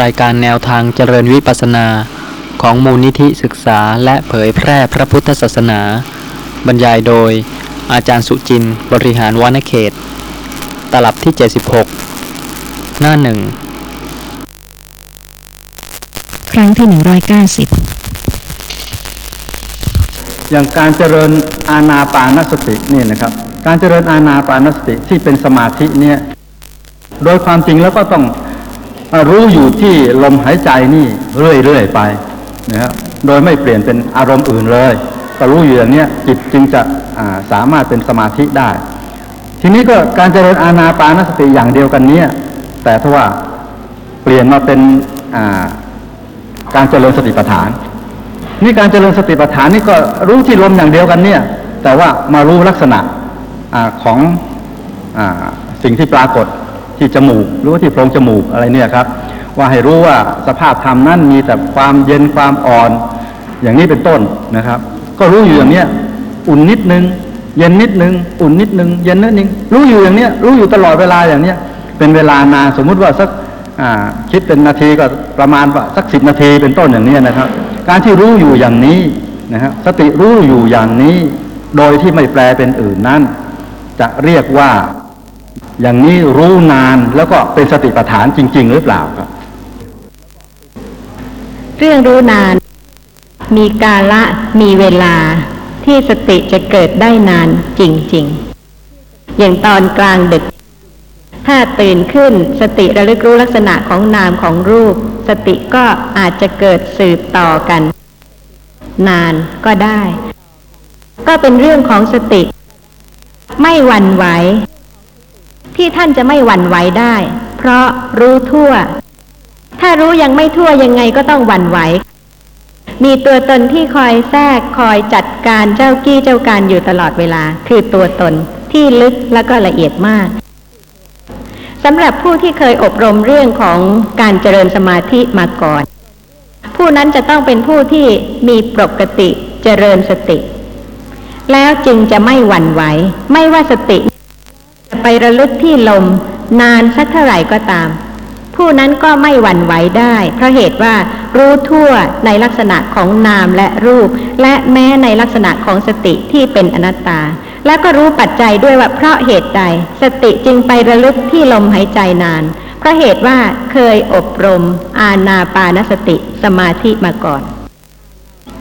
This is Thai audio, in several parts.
รายการแนวทางเจริญวิปัสสนา ของมูลนิธิศึกษาและเผยแพร่พระพุทธศาสนา บรรยายโดย อาจารย์สุจินต์บริหารวานเขต ตลับที่ 76 หน้าหนึ่งครั้งที่ 190 อย่างการเจริญอาณาปานสตินี่นะครับ การเจริญอาณาปานสติที่เป็นสมาธิเนี่ยโดยความจริงแล้วก็ต้องเอ่อ รู้อยู่ที่ลมหายใจนี่เรื่อยๆไปนะครับโดยไม่เปลี่ยนเป็นอารมณ์อื่นเลย ก็รู้อยู่อย่างนี้จิตจึงจะาสามารถเป็นสมาธิได้ ทีนี้ก็การเจริญอาณาปานสติอย่างเดียวกันเนี้ยแต่ถ้าว่าเปลี่ยนมาเป็นาการเจริญสติปัฏฐาน นี่การเจริญสติปัฏฐานนี่ก็รู้ที่ลมอย่างเดียวกันเนี่ย แต่ว่ามารู้ลักษณะอของอสิ่งที่ปรากฏ ที่จมูก หรือว่าที่โพรงจมูกอะไรเนี่ยครับ ว่าให้รู้ว่าสภาพธรรมนั้นมีแต่ความเย็นความอ่อน อย่างนี้เป็นต้นนะครับ ก็รู้อยู่อย่างเนี้ยอุ่นนิดนึง เย็นนิดนึง อุ่นนิดนึง เย็นนิดนึง รู้อยู่อย่างเนี้ยรู้อยู่ตลอดเวลาอย่างเนี้ยเป็นเวลานานสมมุติว่าสักคิดเป็นนาทีก็ประมาณสักสิบนาทีเป็นต้นอย่างนี้นะครับ การที่รู้อยู่อย่างนี้นะครับสติรู้อยู่อย่างนี้ โดยที่ไม่แปลเป็นอื่นนั้น จะเรียกว่า อย่างนี้รู้นานแล้วก็เป็นสติปัฏฐานจริง ๆ หรือเปล่าครับ เรื่องรู้นาน มีกาละมีเวลาที่สติจะเกิดได้นานจริง ๆ อย่างตอนกลางดึก ถ้าตื่นขึ้นสติระลึกรู้ลักษณะของนามของรูป สติก็อาจจะเกิดสืบต่อกัน นานก็ได้ ก็เป็นเรื่องของสติ ไม่หวั่นไหว ที่ท่านจะไม่หวั่นไหวได้ เพราะรู้ทั่ว ถ้ารู้ยังไม่ทั่วยังไงก็ต้องหวั่นไหว มีตัวตนที่คอยแทรกคอยจัดการเจ้ากี้เจ้าการอยู่ตลอดเวลา คือตัวตนที่ลึกและก็ละเอียดมากสำหรับผู้ที่เคยอบรมเรื่องของการเจริญสมาธิมาก่อน ผู้นั้นจะต้องเป็นผู้ที่มีปกติเจริญสติ แล้วจึงจะไม่หวั่นไหว ไม่ว่าสติ ไประลึกที่ลม นานสักเท่าไหร่ก็ตาม ผู้นั้นก็ไม่หวั่นไหวได้ เพราะเหตุว่ารู้ทั่วในลักษณะของนามและรูป และแม้ในลักษณะของสติที่เป็นอนัตตา และก็รู้ปัจจัยด้วยว่าเพราะเหตุใด สติจึงไประลึกที่ลมหายใจนาน เพราะเหตุว่าเคยอบรม อาณาปานสติสมาธิมาก่อน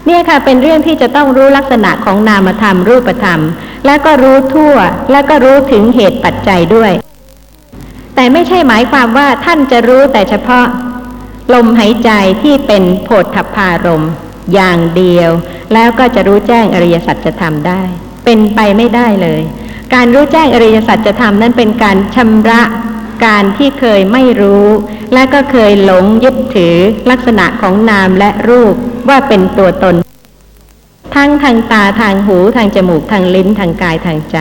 เนี่ยค่ะเป็นเรื่องที่จะต้องรู้ลักษณะของนามธรรมรูปธรรม และก็รู้ทั่ว และก็รู้ถึงเหตุปัจจัยด้วย แต่ไม่ใช่หมายความว่าท่านจะรู้แต่เฉพาะ ลมหายใจที่เป็นโพธพารมอย่างเดียว แล้วก็จะรู้แจ้งอริยสัจจะทำได้ เป็นไปไม่ได้เลย การรู้แจ้งอริยสัจจะทำนั้นเป็นการชำระการที่เคยไม่รู้ และก็เคยหลงยึดถือลักษณะของนามและรูป ว่าเป็นตัวตน ทั้งทางตาทางหูทางจมูกทางลิ้นทางกายทางใจ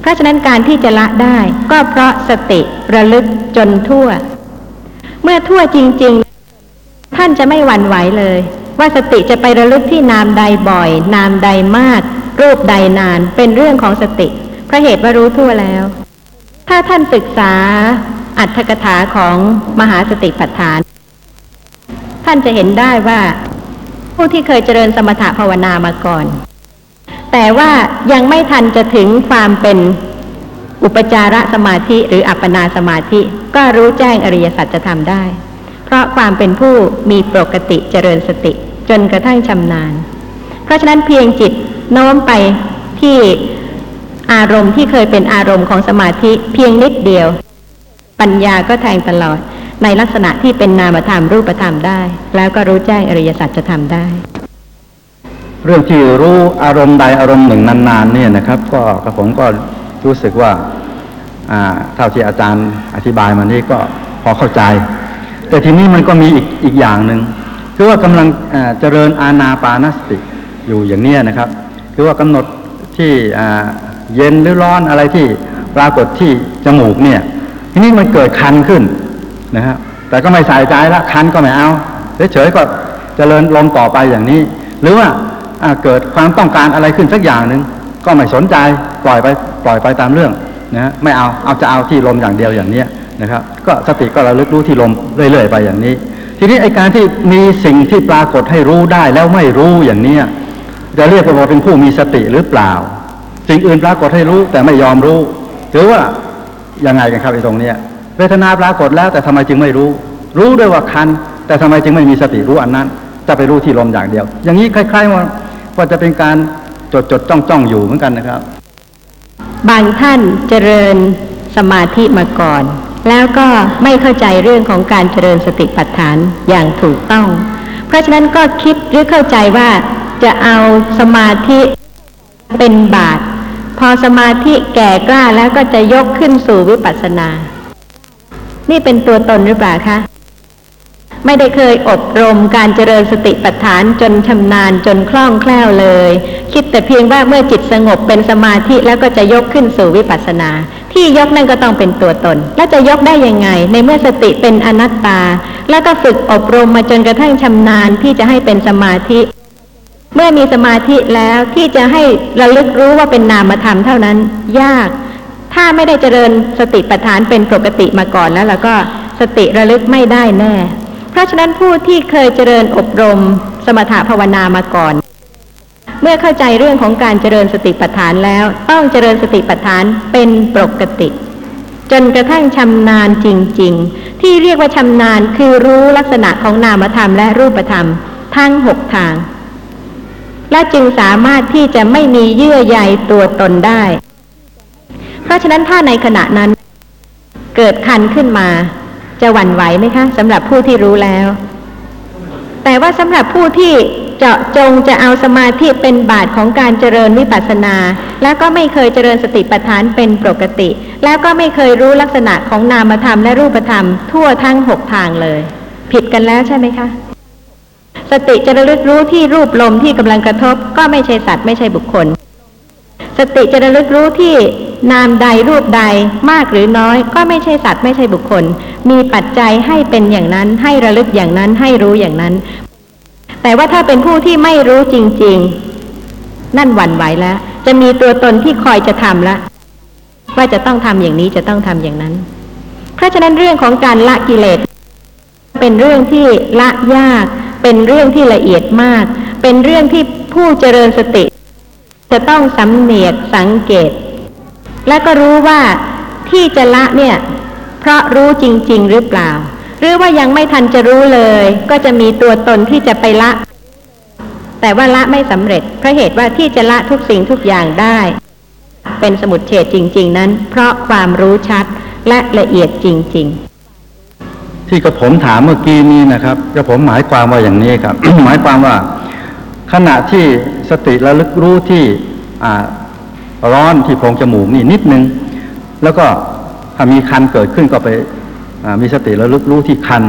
เพราะฉะนั้นการที่จะละได้ก็เพราะสติระลึกจนทั่ว เมื่อทั่วจริง ๆ ท่านจะไม่หวั่นไหวเลย ว่าสติจะไประลึกที่นามใดบ่อย นามใดมาก รูปใดนานเป็นเรื่องของสติเพราะเหตุว่ารู้ทั่วแล้ว ถ้าท่านศึกษาอัตถกถาของมหาสติปัฏฐาน ท่านจะเห็นได้ว่า ผู้ที่เคยเจริญสมถะภาวนามาก่อน แต่ว่ายังไม่ทันจะถึงความเป็นอุปจารสมาธิหรืออัปปนาสมาธิ ก็รู้แจ้งอริยสัจจะทำได้ เพราะความเป็นผู้มีปกติเจริญสติ จนกระทั่งชำนาญ เพราะฉะนั้นเพียงจิตโน้มไปที่อารมณ์ที่เคยเป็นอารมณ์ของสมาธิเพียงนิดเดียว ปัญญาก็แทงตลอด ในลักษณะที่เป็นนามธรรมรูปธรรมได้ แล้วก็รู้แจ้งอริยสัจจะทำได้ เรื่องที่รู้อารมณ์ใดอารมณ์หนึ่งนานๆเนี่ยนะครับ ก็กระผมก็รู้สึกว่าเท่าที่อาจารย์อธิบายมานี่ก็พอเข้าใจ แต่ทีนี้มันก็มีอีกอีกอย่างหนึ่งคือว่ากำลังเจริญอาณาปานสติอยู่อย่างเนี้ยนะครับ คือว่ากำหนดที่เย็นหรือร้อนอะไรที่ปรากฏที่จมูกเนี่ย ทีนี้มันเกิดคันขึ้น นะฮะแต่ก็ไม่ใส่ใจละคันก็ไม่เอาเฉยๆก็เจริญลมต่อไปอย่างนี้ หรือว่าาเกิดความต้องการอะไรขึ้นสักอย่างหนึ่งก็ไม่สนใจปล่อยไปปล่อยไปตามเรื่องนะไม่เอาเอาจะเอาที่ลมอย่างเดียวอย่างนี้นะครับก็สติก็ระลึกรู้ที่ลมเรื่อยๆไปอย่างนี้ ทีนี้ไอการที่มีสิ่งที่ปรากฏให้รู้ได้แล้วไม่รู้อย่างนี้จะเรียกว่าเป็นผู้มีสติหรือเปล่า สิ่งอื่นปรากฏให้รู้แต่ไม่ยอมรู้ถือว่ายังไงกันครับไอ้ตรงเนี้ย เวทนาปรากฏแล้วแต่ทำไมจึงไม่รู้ รู้ด้วยว่าคัน แต่ทำไมจึงไม่มีสติรู้อันนั้น จะไปรู้ที่ลมอย่างเดียว อย่างนี้คล้ายๆว่าว่าจะเป็นการจดจดจ้องจ้องอยู่เหมือนกันนะครับ บางท่านเจริญสมาธิมาก่อน แล้วก็ไม่เข้าใจเรื่องของการเจริญสติปัฏฐานอย่างถูกต้อง เพราะฉะนั้นก็คิดหรือเข้าใจว่าจะเอาสมาธิเป็นบาตรพอสมาธิแก่กล้าแล้วก็จะยกขึ้นสู่วิปัสสนา นี่เป็นตัวตนหรือเปล่าคะ ไม่ได้เคยอบรมการเจริญสติปัฏฐานจนชำนาญจนคล่องแคล่วเลย คิดแต่เพียงว่าเมื่อจิตสงบเป็นสมาธิแล้วก็จะยกขึ้นสู่วิปัสสนา ที่ยกนั่นก็ต้องเป็นตัวตน แล้วจะยกได้ยังไง ในเมื่อสติเป็นอนัตตา แล้วก็ฝึกอบรมมาจนกระทั่งชำนาญที่จะให้เป็นสมาธิเมื่อมีสมาธิแล้วที่จะให้ระลึกรู้ว่าเป็นนามธรรมเท่านั้น ยาก ถ้าไม่ได้เจริญสติปัฏฐานเป็นปกติมาก่อนแล้วเราก็สติระลึกไม่ได้แน่ เพราะฉะนั้นผู้ที่เคยเจริญอบรมสมถภาวนามาก่อน เมื่อเข้าใจเรื่องของการเจริญสติปัฏฐานแล้ว ต้องเจริญสติปัฏฐานเป็นปกติ จนกระทั่งชำนาญจริง ๆ ที่เรียกว่าชำนาญคือรู้ลักษณะของนามธรรมและรูปธรรมทั้งหกทางและจึงสามารถที่จะไม่มีเยื่อใยตัวตนได้ ราะฉะนั้นถ้าในขณะนั้น เกิดคันขึ้นมา จะหวั่นไหวไหมคะสำหรับผู้ที่รู้แล้ว แต่ว่าสำหรับผู้ที่เจาะจงจะเอาสมาธิเป็นบาทของการเจริญวิปัสสนา แล้วก็ไม่เคยเจริญสติปัฏฐานเป็นปกติ แล้วก็ไม่เคยรู้ลักษณะของนามธรรมและรูปธรรม ทั่วทั้งหกทางเลย ผิดกันแล้วใช่ไหมคะสติจะระลึกรู้ที่รูปลมที่กำลังกระทบ ก็ไม่ใช่สัตว์ไม่ใช่บุคคล สติจะระลึกรู้ที่นามใดรูปใดมากหรือน้อย ก็ไม่ใช่สัตว์ไม่ใช่บุคคล มีปัจจัยให้เป็นอย่างนั้น ให้ระลึกอย่างนั้นให้รู้อย่างนั้น แต่ว่าถ้าเป็นผู้ที่ไม่รู้จริง ๆ นั่นหวั่นไหวแล้ว จะมีตัวตนที่คอยจะทำละว่าจะต้องทำอย่างนี้จะต้องทำอย่างนั้น เพราะฉะนั้นเรื่องของการละกิเลส เป็นเรื่องที่ละยาก เป็นเรื่องที่ละเอียดมาก เป็นเรื่องที่ผู้เจริญสติ จะต้องสำเนียกสังเกต และก็รู้ว่าที่จะละเนี่ย เพราะรู้จริง ๆ หรือเปล่า หรือว่ายังไม่ทันจะรู้เลย ก็จะมีตัวตนที่จะไปละ แต่ว่าละไม่สำเร็จเพราะเหตุว่าที่จะละทุกสิ่งทุกอย่างได้ เป็นสมุดเฉดจริง ๆ นั้น เพราะความรู้ชัดและละเอียดจริง ๆที่กระผมถามเมื่อกี้นี้นะครับกระผมหมายความว่าอย่างนี้ครับ หมายความว่า ขณะที่ สติระลึกรู้ที่ร้อนที่โพรงจมูกนี่นิดนึง แล้วก็ถ้ามีคันเกิดขึ้นก็ไปมีสติระลึกรู้ที่คัน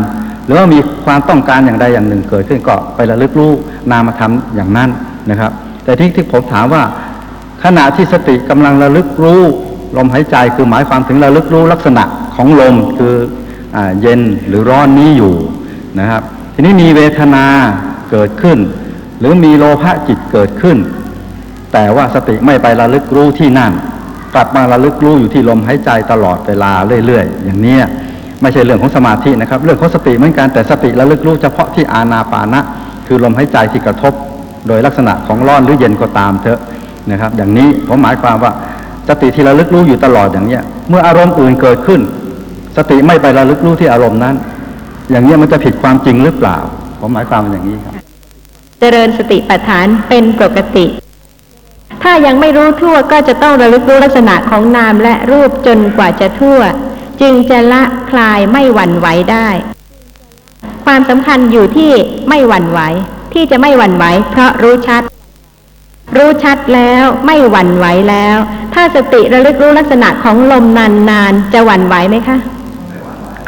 หรือว่ามีความต้องการอย่างใดอย่างหนึ่งเกิดขึ้นก็ไประลึกรู้นามธรรมอย่างนั้นนะครับ แต่ที่ที่ผมถามว่า ขณะที่สติกำลังระลึกรู้ลมหายใจคือหมายความถึงระลึกรู้ลักษณะของลมคืออเย็นหรือร้อนนี้อยู่นะครับ ทีนี้มีเวทนาเกิดขึ้น รือมีโลภะจิตเกิดขึ้น แต่ว่าสติไม่ไประลึกรู้ที่นั่น กลับมาระลึกรู้อยู่ที่ลมหายใจตลอดเวลาเรื่อยๆ อย่างเนี้ยไม่ใช่เรื่องของสมาธินะครับ เรื่องของสติเหมือนกันแต่สติระลึกรู้เฉพาะที่อานาปานะ คือลมหายใจที่กระทบ โดยลักษณะของร้อนหรือเย็นก็ตามเถอะนะครับ อย่างนี้ผมหมายความว่าสติที่ระลึกรู้อยู่ตลอดอย่างเนี้ยเมื่ออารมณ์อื่นเกิดขึ้น สติไม่ไประลึกรู้ที่อารมณ์นั้น อย่างเนี้ยมันจะผิดความจริงหรือเปล่า ผมหมายความอย่างนี้ครับ เจริญสติปัฏฐานเป็นปกติ ถ้ายังไม่รู้ทั่วก็จะต้องระลึกรู้ลักษณะของนามและรูปจนกว่าจะทั่ว จึงจะละคลายไม่หวั่นไหวได้ ความสำคัญอยู่ที่ไม่หวั่นไหว ที่จะไม่หวั่นไหวเพราะรู้ชัด รู้ชัดแล้วไม่หวั่นไหวแล้ว ถ้าสติระลึกรู้ลักษณะของลมนานๆจะหวั่นไหวไหมคะ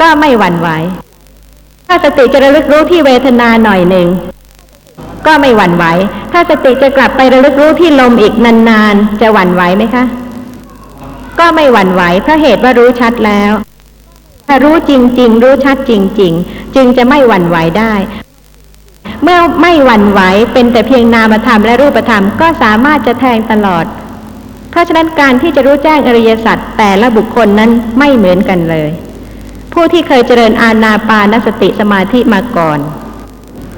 ก็ไม่หวั่นไหวถ้าสติจะระลึกรู้ที่เวทนาหน่อยหนึ่ง ก็ไม่หวั่นไหว ถ้าสติจะกลับไประลึกรู้ที่ลมอีกนานๆ จะหวั่นไหวไหมคะ ก็ไม่หวั่นไหวเพราะเหตุว่ารู้ชัดแล้ว ถ้ารู้จริง ๆ รู้ชัดจริง ๆ จึงจะไม่หวั่นไหวได้ เมื่อไม่หวั่นไหวเป็นแต่เพียงนามธรรมและรูปธรรมก็สามารถจะแทงตลอด เพราะฉะนั้นการที่จะรู้แจ้งอริยสัจแต่ละบุคคลนั้นไม่เหมือนกันเลย ผู้ที่เคยเจริญอาณาปานสติสมาธิมาก่อน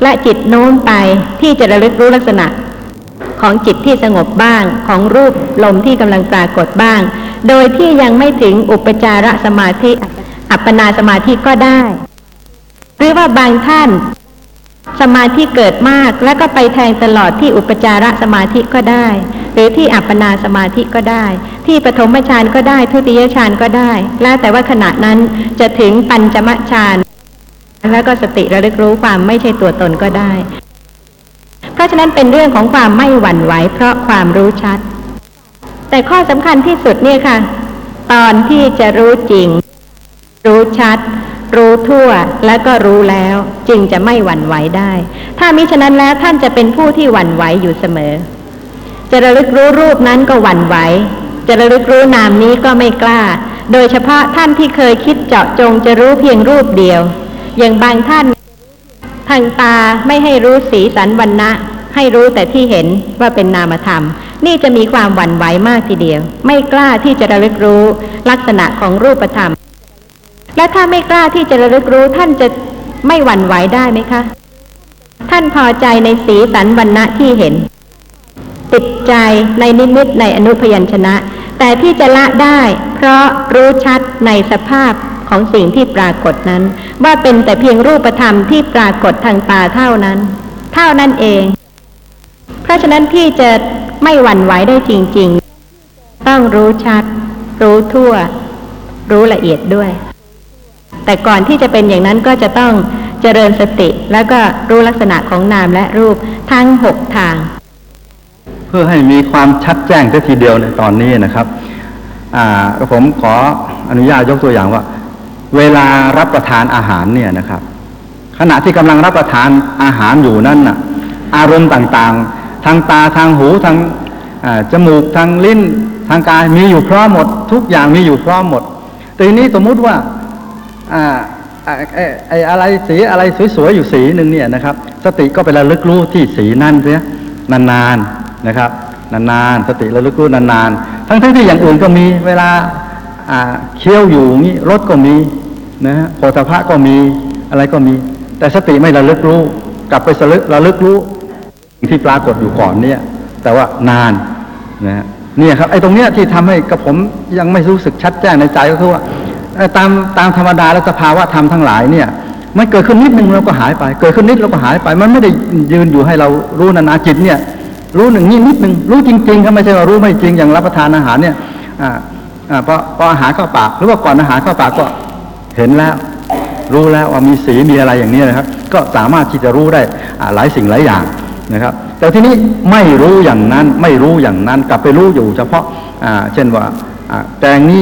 และจิตโน้มไปที่จะระลึกรู้ลักษณะ ของจิตที่สงบบ้าง ของรูปลมที่กำลังปรากฏบ้าง โดยที่ยังไม่ถึงอุปจารสมาธิอัปปนาสมาธิก็ได้ หรือว่าบางท่าน สมาธิเกิดมากแล้วก็ไปแทงตลอดที่อุปจารสมาธิก็ได้ หรือที่อัปปนาสมาธิก็ได้ ที่ปฐมฌานก็ได้ทุติยฌานก็ได้ แล้วแต่ว่าขณะนั้นจะถึงปัญจมฌาน แล้วก็สติระลึกรู้ความไม่ใช่ตัวตนก็ได้ เพราะฉะนั้นเป็นเรื่องของความไม่หวั่นไหวเพราะความรู้ชัด แต่ข้อสำคัญที่สุดเนี่ยค่ะ ตอนที่จะรู้จริง รู้ชัด รู้ทั่วแล้วก็รู้แล้ว จึงจะไม่หวั่นไหวได้ ถ้ามิฉะนั้นแล้วท่านจะเป็นผู้ที่หวั่นไหวอยู่เสมอ จะระลึกรู้รูปนั้นก็หวั่นไหวจะระลึกรู้นามนี้ก็ไม่กล้า โดยเฉพาะท่านที่เคยคิดเจาะจงจะรู้เพียงรูปเดียว อย่างบางท่าน ทางตาไม่ให้รู้สีสันวันนะให้รู้แต่ที่เห็นว่าเป็นนามธรรม นี่จะมีความหวั่นไหวมากทีเดียว ไม่กล้าที่จะระลึกรู้ลักษณะของรูปธรรม และถ้าไม่กล้าที่จะระลึกรู้ท่านจะไม่หวั่นไหวได้ไหมคะ ท่านพอใจในสีสันวันนะที่เห็น ติดใจในนิมิตในอนุพยัญชนะ แต่ที่จะละได้ เพราะรู้ชัดในสภาพ ของสิ่งที่ปรากฏนั้น ว่าเป็นแต่เพียงรูปธรรมที่ปรากฏทางตาเท่านั้น เท่านั้นเอง เพราะฉะนั้นที่จะไม่หวั่นไหวได้จริง ๆ ต้องรู้ชัด รู้ทั่ว รู้ละเอียดด้วย แต่ก่อนที่จะเป็นอย่างนั้นก็จะต้องเจริญสติแล้วก็รู้ลักษณะของนามและรูปทั้งหกทาง เพื่อให้มีความชัดแจ้งทีเดียวในตอนนี้นะครับ อ่าผมขออนุญาตยกตัวอย่างว่า เวลารับประทานอาหารเนี่ยนะครับ ขณะที่กำลังรับประทานอาหารอยู่นั่นน่ะ อารมณ์ต่างๆ ทางตาทางหูทางจมูกทางลิ้นทางกายมีอยู่พร้อมหมด ทุกอย่างมีอยู่พร้อมหมดแต่ทีนี้สมมุติว่าไอ้อะไรสีอะไรสวยๆอยู่สีหนึ่งเนี่ยนะครับ สติก็ไประลึกรู้ที่สีนั่นเสียนานๆนะครับ นานๆสติระลึกรู้นานๆทั้งๆที่อย่างอื่นก็มีเวลาอ่าเคี้ยวอยู่งี้รสก็มี นะฮะโผฏฐะก็มีอะไรก็มี แต่สติไม่ระลึกรู้ กลับไปสลึกระลึกรู้สิ่งที่ปรากฏอยู่ก่อนเนี่ย แต่ว่านานนะฮะเนี่ยครับไอ้ตรงเนี้ยที่ทำให้กับผมยังไม่รู้สึกชัดแจ้งในใจก็คือว่าเอ่อตามตามธรรมดาและสภาวะธรรมทั้งหลายเนี่ยมันเกิดขึ้นนิดนึงแล้วก็หายไป เกิดขึ้นนิดแล้วก็หายไป มันไม่ได้ยืนอยู่ให้เรารู้นานาจิตเนี่ย รู้หนึ่งนิดนิดหนึ่งรู้จริงๆครับไม่ใช่ว่ารู้ไม่จริงอย่างรับประทานอาหารเนี่ยอ่าอ่าพอพออาหารเข้าปากหรือว่าก่อนอาหารเข้าปากก็ เห็นแล้ว รู้แล้วว่ามีสีมีอะไรอย่างนี้นะครับ ก็สามารถที่จะรู้ได้หลายสิ่งหลายอย่างนะครับ แต่ทีนี้ไม่รู้อย่างนั้นไม่รู้อย่างนั้นกลับไปรู้อยู่เฉพาะเช่นว่าแตงนี้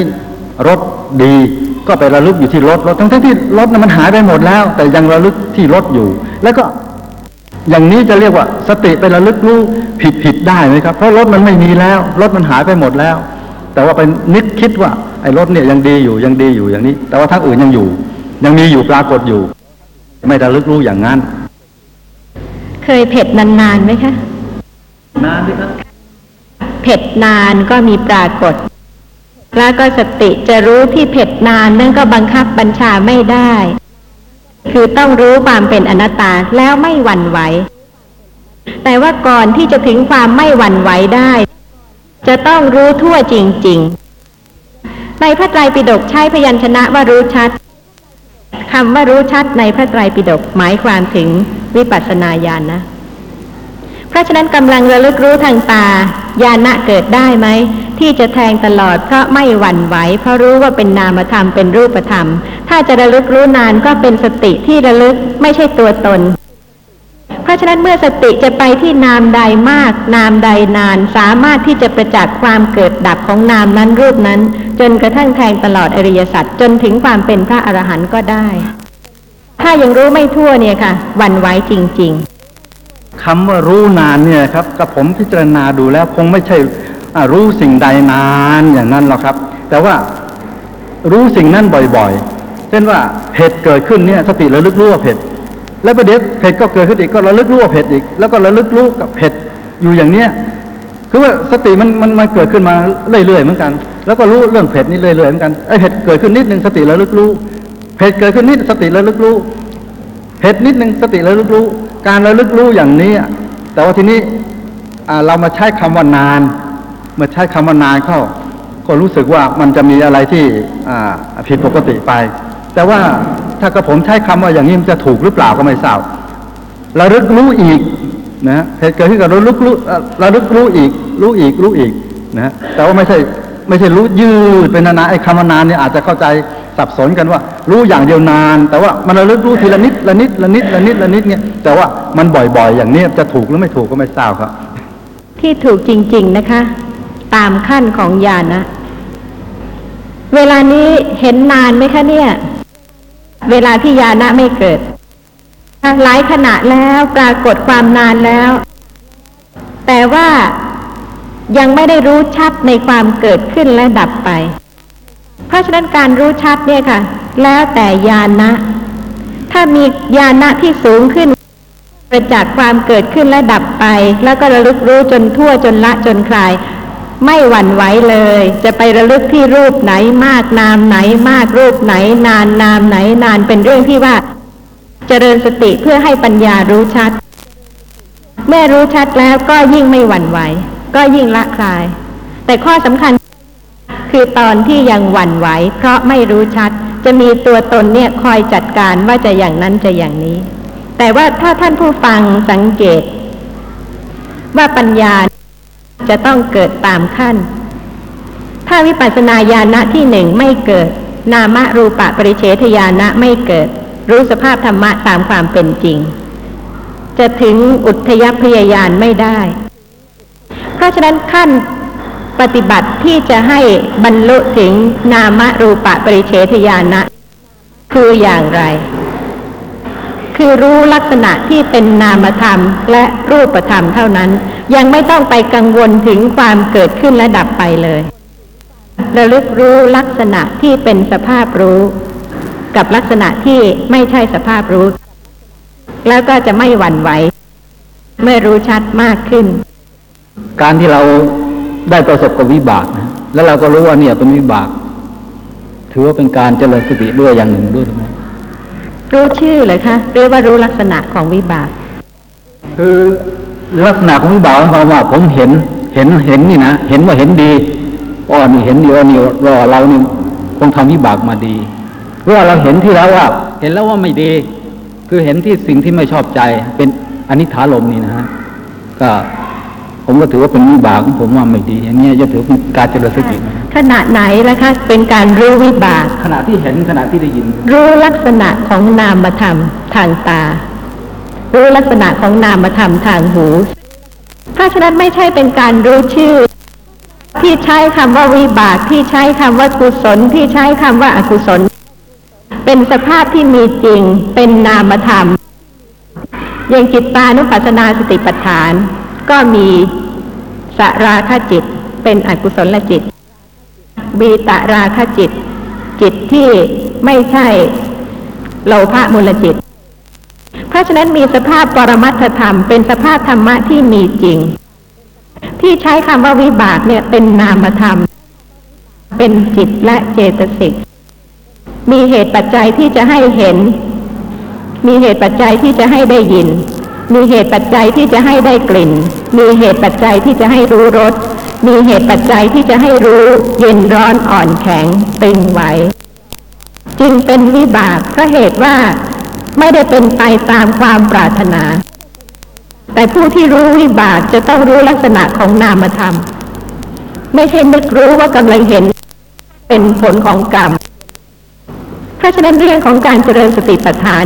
รถดีก็ไประลึกอยู่ที่รถรถทั้งที่รถนั้นมันหายไปหมดแล้ว แต่ยังระลึกที่รถอยู่ แล้วก็อย่างนี้จะเรียกว่าสติไประลึกรู้ผิดผิดได้ไหมครับ เพราะรถมันไม่มีแล้วรถมันหายไปหมดแล้ว แต่ว่าไปนึกคิดว่า ไอ้รถเนี่ยยังดีอยู่ยังดีอยู่อย่างนี้ แต่ว่าทั้งอื่นยังอยู่ ยังมีอยู่ปรากฏอยู่ ไม่ระลึกรู้อย่างนั้น เคยเผ็ดนานๆไหมคะนานไหมครับเผ็ดนานก็มีปรากฏ แล้วก็สติจะรู้ที่เผ็ดนานนั่นก็บังคับบัญชาไม่ได้ คือต้องรู้ความเป็นอนัตตาแล้วไม่หวั่นไหว แต่ว่าก่อนที่จะถึงความไม่หวั่นไหวได้ จะต้องรู้ทั่วจริง ๆ ในพระไตรปิฎกใช้พยัญชนะว่ารู้ชัดคำว่ารู้ชัดในพระไตรปิฎกหมายความถึงวิปัสสนาญาณนะ เพราะฉะนั้นกำลังระลึกรู้ทางตาญาณะเกิดได้ไหม ที่จะแทงตลอดเพราะไม่หวั่นไหวเพราะรู้ว่าเป็นนามธรรมเป็นรูปธรรม ถ้าจะระลึกรู้นานก็เป็นสติที่ระลึกไม่ใช่ตัวตน เพราะฉะนั้นเมื่อสติจะไปที่นามใดมาก นามใดนาน สามารถที่จะประจักษ์ความเกิดดับของนามนั้นรูปนั้น จนกระทั่งแทงตลอดอริยสัจจนถึงความเป็นพระอรหันต์ก็ได้ ถ้ายังรู้ไม่ทั่วเนี่ยค่ะวันไหวจริง ๆคำว่ารู้นานเนี่ยครับกับผมพิจารณาดูแล้วคงไม่ใช่รู้สิ่งใดนานอย่างนั้นหรอกครับ แต่ว่ารู้สิ่งนั้นบ่อยๆ เช่นว่าเผ็ดเกิดขึ้นเนี่ยสติระลึกรู้ว่าเผ็ดแล้วประเดี๋ยวเผ็ดก็เกิดขึ้นอีกก็ระลึกรู้ว่าเผ็ดอีก แล้วก็ระลึกรู้กับเผ็ดอยู่อย่างเนี้ย คือว่าสติมันมันมันเกิดขึ้นมาเรื่อยๆเหมือนกัน แล้วก็รู้เรื่องเผ็ดนี่เรื่อยๆเหมือนกันไอ้เผ็ดเกิดขึ้นนิดนึงสติระลึกรู้เหตุเกิดขึ้นนิดสติระลึกรู้เหตุนิดหนึ่งสติระลึกรู้ การระลึกรู้อย่างนี้ แต่ว่าทีนี้เรามาใช้คำว่านานมาใช้คำว่านานเข้า ก็รู้สึกว่ามันจะมีอะไรที่อผิดปกติไป แต่ว่าถ้ากระผมใช้คำว่าอย่างนี้มันจะถูกหรือเปล่าก็ไม่ทราบระลึกรู้อีกนะเหตุเกิดขึ้นกับระลึกรู้ระลึกรู้อีก รู้อีกรู้อีกนะแต่ว่าไม่ใช่ไม่ใช่รู้ยืดเป็นนานๆไอ้คำว่านานเนี่ยอาจจะเข้าใจสับสนกันว่า รู้อย่างเดียวนาน แต่ว่ามันระลึกรู้ทีละนิดละนิดละนิดละนิดละนิดเนี่ยแต่ว่ามันบ่อยๆ อย่างนี้จะถูกหรือไม่ถูกก็ไม่ทราบครับ ที่ถูกจริง ๆนะคะ ตามขั้นของญาณนะเวลานี้เห็นนานไหมคะเนี่ย เวลาที่ญาณะไม่เกิดหลายขณะแล้วปรากฏความนานแล้ว แต่ว่า ยังไม่ได้รู้ชัดในความเกิดขึ้นและดับไป เพราะฉะนั้นการรู้ชัดเนี่ยค่ะ แล้วแต่ญาณะถ้ามีญาณะที่สูงขึ้นประจักษ์ความเกิดขึ้นและดับไป แล้วก็ระลึกรู้จนทั่วจนละจนคลาย ไม่หวั่นไหวเลย จะไประลึกที่รูปไหนมากนามไหนมากรูปไหน นานนามไหนนานเป็นเรื่องที่ว่าเจริญสติเพื่อให้ปัญญารู้ชัด เมื่อรู้ชัดแล้วก็ยิ่งไม่หวั่นไหว ก็ยิ่งละคลาย แต่ข้อสำคัญคือตอนที่ยังหวั่นไหว เพราะไม่รู้ชัด จะมีตัวตนเนี่ยคอยจัดการว่าจะอย่างนั้นจะอย่างนี้ แต่ว่าถ้าท่านผู้ฟังสังเกต ว่าปัญญาจะต้องเกิดตามขั้น ถ้าวิปัสสนาญาณะที่หนึ่งไม่เกิด นามรูปะปริเฉทญาณะไม่เกิด รู้สภาพธรรมะตามความเป็นจริง จะถึงอุทยพยายานไม่ได้ ราะฉะนั้นขั้นปฏิบัติที่จะให้บรรลุถึงนามรูปะปริเฉทญาณะคืออย่างไร คือรู้ลักษณะที่เป็นนามธรรมและรูปธรรมเท่านั้น ยังไม่ต้องไปกังวลถึงความเกิดขึ้นและดับไปเลยระลึกรู้ลักษณะที่เป็นสภาพรู้ กับลักษณะที่ไม่ใช่สภาพรู้ แล้วก็จะไม่หวั่นไหวเมื่อรู้ชัดมากขึ้น การที่เราได้ประสบกับวิบากนะแล้วเราก็รู้ว่าเนี่ยเป็นวิบาก ถือว่าเป็นการเจริญสติด้วยอย่างหนึ่งด้วยไหมรู้ชื่อเลยคะเรียกว่ารู้ลักษณะของวิบาก คือลักษณะของวิบากหมายความว่าผมเห็นเห็นเห็นนี่นะเห็นว่าเห็นดีอ๋อนี่เห็นดีว่านี่ว่าเรานี่คงทำวิบากมาดีเพราะว่าเราเห็นที่แล้วว่า เห็นแล้วว่าไม่ดี คือเห็นที่สิ่งที่ไม่ชอบใจ เป็นอนิจฐาลมนี่นะฮะก็ ผมก็ถือว่าเป็นวิบากของผมว่าไม่ดีอย่างเงี้ยจะถือเป็นการเจริญสติไหมขณะไหนล่ะคะเป็นการรู้วิบาก ขณะที่เห็นขณะที่ได้ยิน รู้ลักษณะของนามธรรมทางตา รู้ลักษณะของนามธรรมทางหูเพราะฉะนั้นไม่ใช่เป็นการรู้ชื่อ ที่ใช้คำว่าวิบากที่ใช้คำว่ากุศลที่ใช้คำว่าอกุศล เป็นสภาพที่มีจริงเป็นนามธรรมอย่างจิตตานุปัสสนาสติปัฏฐาน ก็มีสราคจิตเป็นอกุศลจิตบีตะราคจิต จิตที่ไม่ใช่โลภะมูลจิต เพราะฉะนั้นมีสภาพปรมัตถธรรม เป็นสภาพธรรมะที่มีจริง ที่ใช้คำว่าวิบากเนี่ยเป็นนามธรรม เป็นจิตและเจตสิกมีเหตุปัจจัยที่จะให้เห็น มีเหตุปัจจัยที่จะให้ได้ยิน มีเหตุปัจจัยที่จะให้ได้กลิ่น มีเหตุปัจจัยที่จะให้รู้รส มีเหตุปัจจัยที่จะให้รู้เย็นร้อนอ่อนแข็งตึงไหว จึงเป็นวิบากเพราะเหตุว่าไม่ได้เป็นไปตามความปรารถนา แต่ผู้ที่รู้วิบากจะต้องรู้ลักษณะของนามธรรม ไม่ใช่นึกรู้ว่ากำลังเห็นเป็นผลของกรรม เพราะฉะนั้นเรื่องของการเจริญสติปัฏฐาน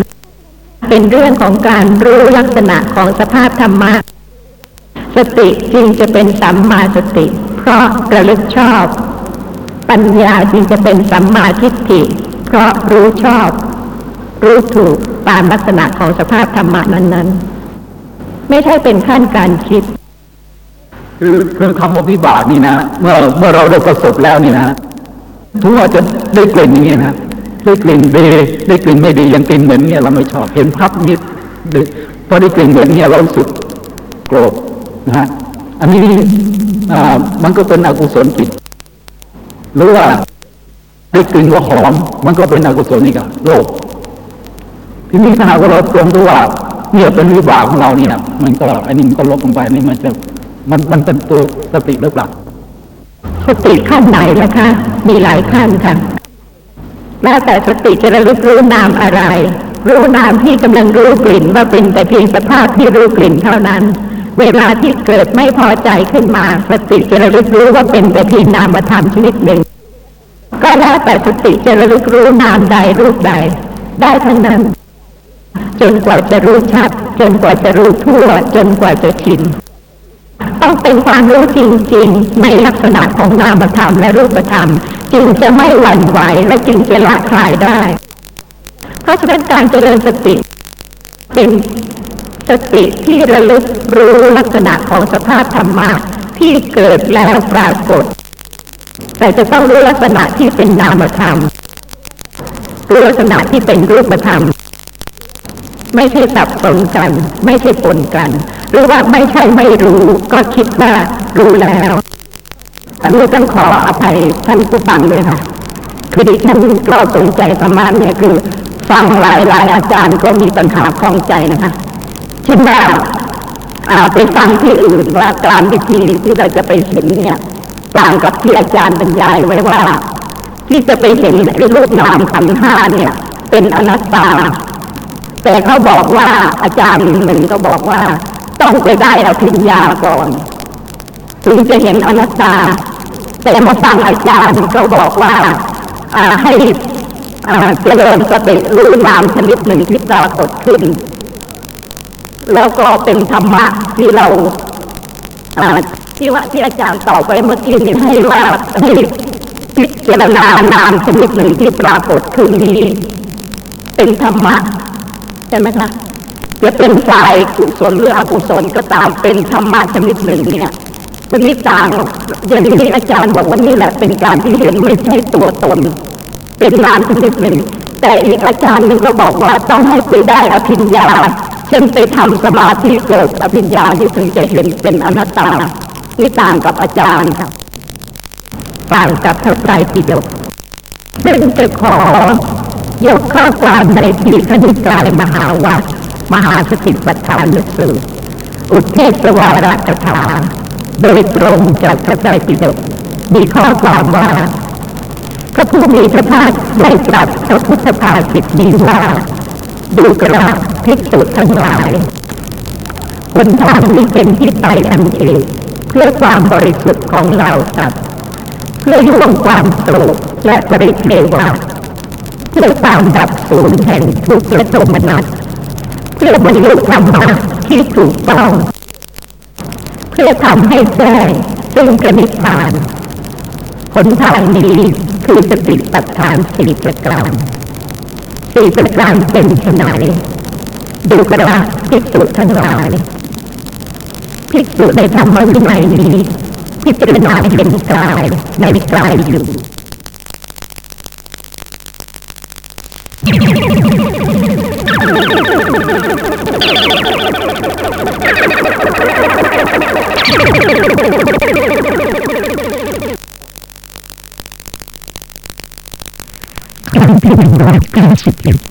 เป็นเรื่องของการรู้ลักษณะของสภาพธรรมะ สติจึงจะเป็นสัมมาสติ เพราะระลึกชอบ ปัญญาจึงจะเป็นสัมมาทิฏฐิ เพราะรู้ชอบ รู้ถูกตามลักษณะของสภาพธรรมะนั้น ๆ ไม่ใช่เป็นขั้นการคิดคือคือคำว่าวิบากนี่นะ เมื่อเมื่อเราได้ประสบแล้วนี่นะถึงว่าจะได้กลิ่นอย่างนี้นะ ได้กลิ่นดีได้กลิ่นไม่ดียังกลิ่นเหม็นเนี่ยเราไม่ชอบเห็นพับนิดพอได้กลิ่นเหม็นเนี่ยเราสึกโกรธนะฮะอันนี้อ่ามันก็เป็นอกุศลจิตหรือว่าได้กลิ่นก็หอม มันก็เป็นอกุศลนี่กับโลกทีนี้ถ้าหากเราตรงตัวว่าเนี่ยเป็นวิบากของเราเนี่ย มันก็อันนี้มันก็ลบลงไปนี่มันจะมันมันเป็นตัวสติหรือเปล่าสติขั้นไหนล่ะคะ มีหลายขั้นค่ะ แล้วแต่สติจะระลึกรู้นามอะไร รู้นามที่กำลังรู้กลิ่นว่าเป็นแต่เพียงสภาพที่รู้กลิ่นเท่านั้น เวลาที่เกิดไม่พอใจขึ้นมาสติจะระลึกรู้ว่าเป็นแต่เพียงนามธรรมชนิดหนึ่ง ก็แล้วแต่สติจะระลึกรู้นามใดรูปใด ได้ทั้งนั้น จนกว่าจะรู้ชัด จนกว่าจะรู้ทั่ว จนกว่าจะชิน ต้องเป็นความรู้จริง ๆ ในลักษณะของนามธรรมและรูปธรรม จึงจะไม่หวั่นไหวและจึงจะละคลายได้ เพราะฉะนั้นการเจริญสติเป็นสติที่ระลึกรู้ลักษณะของสภาพธรรมะที่เกิดแล้วปรากฏ แต่จะต้องรู้ลักษณะที่เป็นนามธรรมรู้ลักษณะที่เป็นรูปธรรม ไม่ใช่สับสนกัน ไม่ใช่ปนกัน หรือว่าไม่ใช่ไม่รู้ ก็คิดว่ารู้แล้วอันนี้ต้องขออภัยท่านผู้ฟังด้วยค่ะคือดิฉันก็สนใจธรรมะเนี่ยคือ ฟังหลายหลายๆอาจารย์ก็มีปัญหาคลองใจนะคะเช่นว่าอาไปฟังที่อื่นว่าการวิธีที่เราจะไปเห็นเนี่ยต่างกับที่อาจารย์บรรยายไว้ว่า ที่จะไปเห็นในรูปนามขันห้าเนี่ย เป็นอนัตตา แต่เขาบอกว่าอาจารย์หนึ่งก็บอกว่า ต้องไปได้อภิญญาก่อนถึงจะเห็นอนัตตา แต่มาฟังอาจารย์ก็บอกว่าให้อ่าเจริญสติรู้นามชนิดหนึ่งที่ปรากฏขึ้น แล้วก็เป็นธรรมะที่เราอ่าที่ว่าที่อาจารย์ตอบไปเมื่อกี้นี้ให้ว่าให้พิจารณานามชนิดหนึ่งที่ปรากฏขึ้นนี้เป็นธรรมะใช่ไหมคะ จะเป็นฝ่ายกุศลหรืออกุศลก็ตามเป็นธรรมะชนิดหนึ่งเนี่ยเป็นนิต่างอย่างที่อาจารย์บอกว่านี่แหละเป็นการที่เห็นไม่ใช่ตัวตน เป็นนามชนิดหนึ่ง แต่อีกอาจารย์หนึ่งก็บอกว่าต้องให้ไปได้อภิญญาเช่นไปทำสมาธิเกิดอภิญญาที่ถึงจะเห็นเป็นอนัตตานี่ต่างกับอาจารย์ครับต่างกับพระไตรปิฎกซึ่งจะขอยกข้อความในทีคณิกายมหาวัด มหาสติปัฏฐานสูตรอุเทศวาระกถาโดยตรงจากพระไตรปิฎกมีข้อความว่า พระผู้มีพระภาคได้ตรัสพระพุทธภาษิตนี้ว่า ดูกระภิกษุทั้งหลายคนทางนี้เป็นที่ไปอันเอกเพื่อความบริสุทธิ์ของเราสัตว์เพื่อล่วงความโศกและปริเทวาเพื่อความดับสูญแห่งทุกข์และโทมนัส เพื่อบรรลุธรรมะที่ถูกต้อง เพื่อทำให้ได้ซึ่งกนิพพานผลทางนี้คือสติปัฏฐานสี่ประการสี่ประการเป็นไฉนดูกระภิกษุทั้งหลายภิกษุในธรรมวินัยนี้พิจารณาเห็นกายในกายอยู่ ค